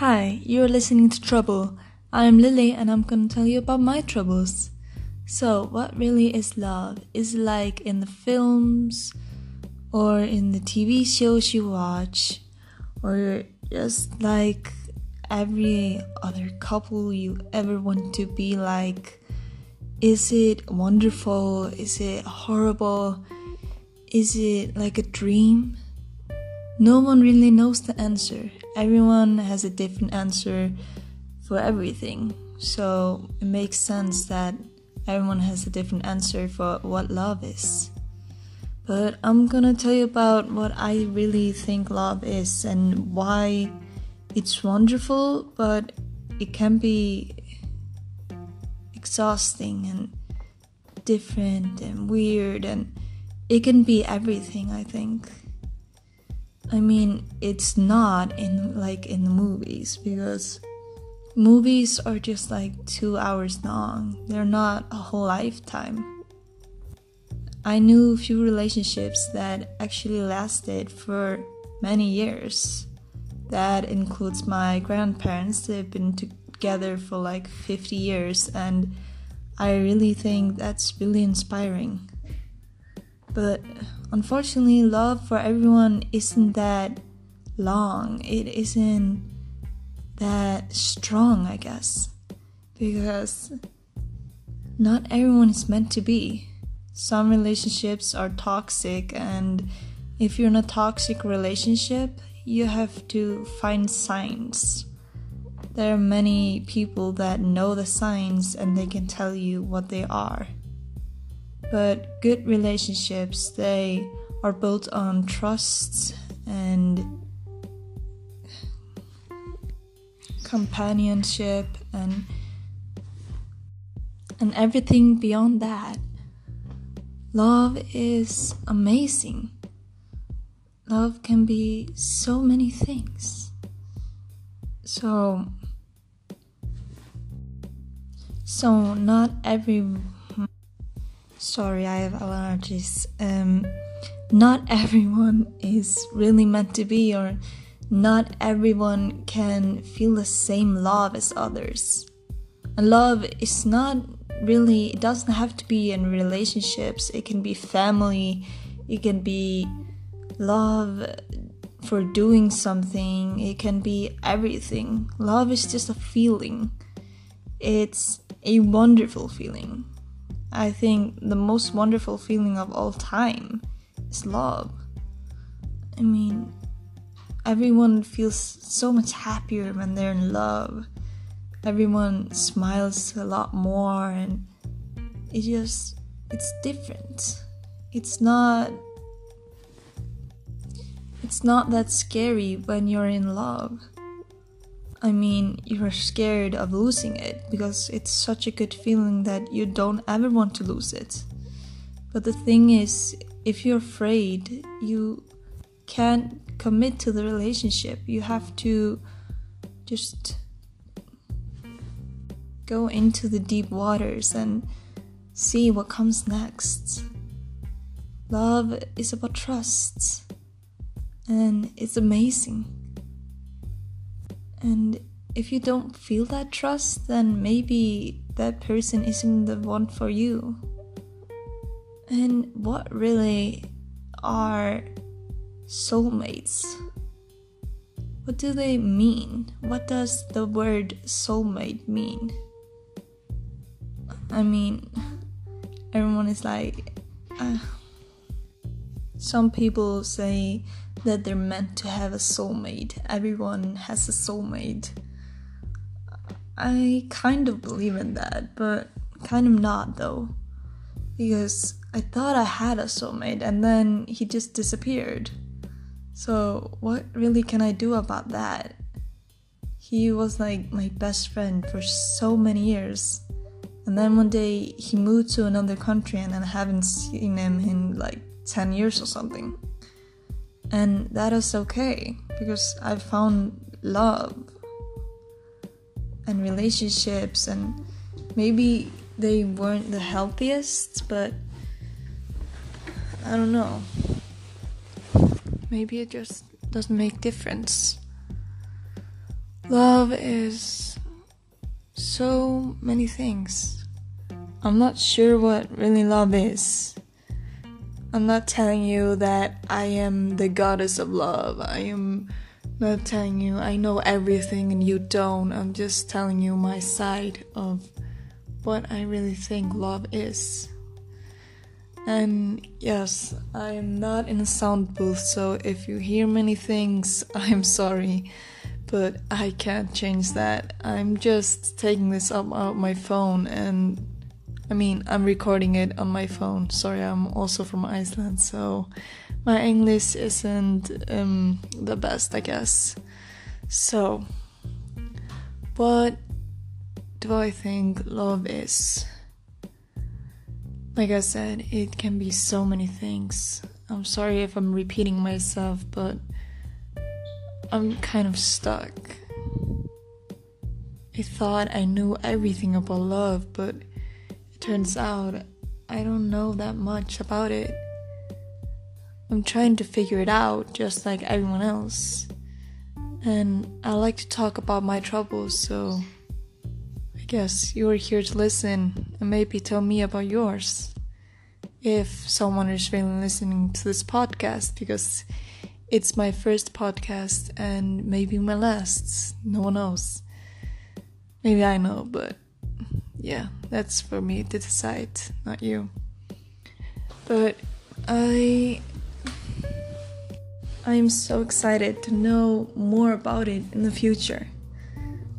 Hi, you're listening to Trouble. I'm Lily and I'm gonna tell you about my troubles. So, what really is love? Is it like in the films or in the TV shows you watch or just like every other couple you ever want to be like? Is it wonderful? Is it horrible? Is it like a dream? No one really knows the answer. Everyone has a different answer for everything. So it makes sense that everyone has a different answer for what love is. But I'm gonna tell you about what I really think love is and why it's wonderful, but it can be exhausting and different and weird, and it can be everything, I think. I mean, it's not in like in the movies because movies are just like two hours long. They're not a whole lifetime. I knew a few relationships that actually lasted for many years. That includes my grandparents. They've been together for like 50 years, and I really think that's really inspiring. But unfortunately, love for everyone isn't that long. It isn't that strong, I guess. Because not everyone is meant to be. Some relationships are toxic, and if you're in a toxic relationship, you have to find signs. There are many people that know the signs and they can tell you what they are. But good relationships, they are built on trust and companionship and and everything beyond that. Love is amazing. Love can be so many things. So so not every Sorry, I have allergies. Um, not everyone is really meant to be, or not everyone can feel the same love as others. And love is not really, it doesn't have to be in relationships, it can be family, it can be love for doing something, it can be everything. Love is just a feeling, it's a wonderful feeling. I think the most wonderful feeling of all time is love. I mean, everyone feels so much happier when they're in love. Everyone smiles a lot more, and it just, it's different. It's not. It's not that scary when you're in love. I mean, you're scared of losing it because it's such a good feeling that you don't ever want to lose it. But the thing is, if you're afraid, you can't commit to the relationship. You have to just go into the deep waters and see what comes next. Love is about trust, and it's amazing. And if you don't feel that trust, then maybe that person isn't the one for you. And what really are soulmates? What do they mean? What does the word soulmate mean? I mean, everyone is like, uh, some people say that they're meant to have a soulmate. Everyone has a soulmate. I kind of believe in that, but kind of not though. Because I thought I had a soulmate and then he just disappeared. So, what really can I do about that? He was like my best friend for so many years. And then one day he moved to another country and I haven't seen him in like 10 years or something. And that is okay because I found love and relationships, and maybe they weren't the healthiest, but I don't know. Maybe it just doesn't make difference. Love is so many things. I'm not sure what really love is. I'm not telling you that I am the goddess of love. I am not telling you I know everything and you don't. I'm just telling you my side of what I really think love is. And yes, I am not in a sound booth, so if you hear many things, I'm sorry, but I can't change that. I'm just taking this up on my phone, and I mean, I'm recording it on my phone. Sorry, I'm also from Iceland, so my English isn't um, the best, I guess. So, what do I think love is? Like I said, it can be so many things. I'm sorry if I'm repeating myself, but I'm kind of stuck. I thought I knew everything about love, but turns out I don't know that much about it. I'm trying to figure it out just like everyone else. And I like to talk about my troubles, so I guess you are here to listen and maybe tell me about yours. If someone is really listening to this podcast, because it's my first podcast and maybe my last. No one knows. Maybe I know, but yeah, that's for me to decide, not you. But I I'm so excited to know more about it in the future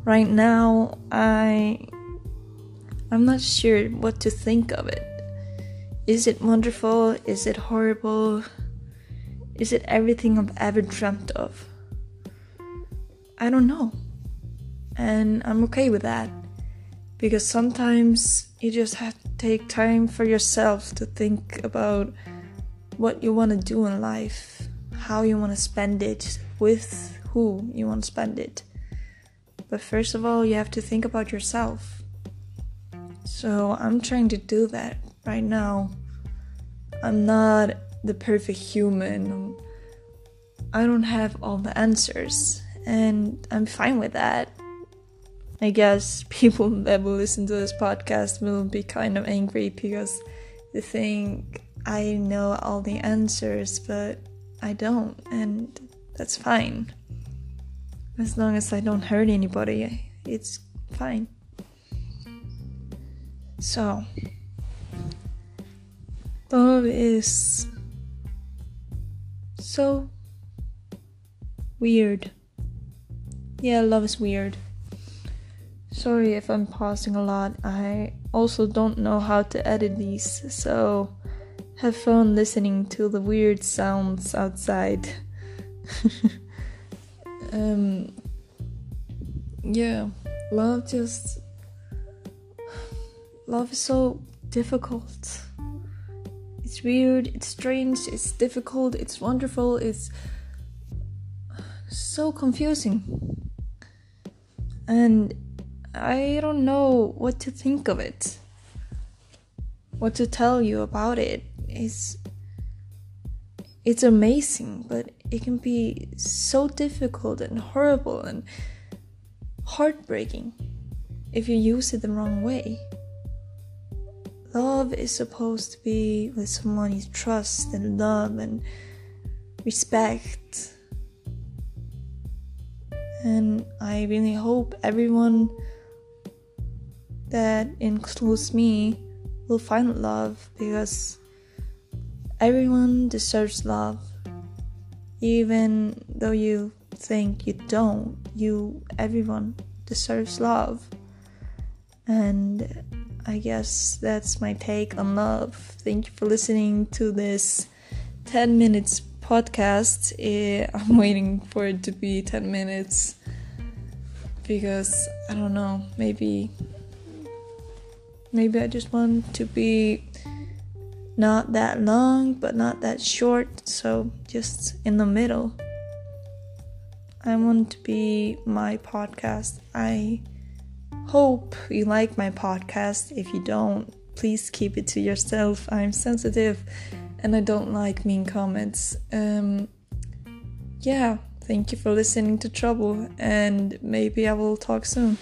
right now I I'm not sure what to think of it. Is it wonderful? Is it horrible? Is it everything I've ever dreamt of? I don't know. And I'm okay with that. Because sometimes you just have to take time for yourself to think about what you want to do in life, how you want to spend it, with who you want to spend it. But first of all, you have to think about yourself. So I'm trying to do that right now. I'm not the perfect human. I don't have all the answers, and I'm fine with that. I guess people that will listen to this podcast will be kind of angry because they think I know all the answers, but I don't, and that's fine. As long as I don't hurt anybody, it's fine. So, love is so weird. Yeah, love is weird. Sorry if I'm pausing a lot. I also don't know how to edit these, so have fun listening to the weird sounds outside. um yeah love just love is so difficult it's weird it's strange it's difficult it's wonderful it's so confusing and i don't know what to think of it what to tell you about it it's it's amazing but it can be so difficult and horrible and heartbreaking if you use it the wrong way. Love is supposed to be with someone you trust and love and respect. And I really hope everyone that includes me will find love because everyone deserves love. Even though you think you don't you everyone deserves love. And i guess that's my take on love. Thank you for listening to this 10 minutes podcast. Eh, i'm waiting for it to be 10 minutes because i don't know maybe maybe i just want to be not that long but not that short so just in the middle. I want to be my podcast. I hope you like my podcast. If you don't please keep it to yourself. I'm sensitive and i don't like mean comments. Um yeah thank you for listening to Trouble, and maybe I will talk soon.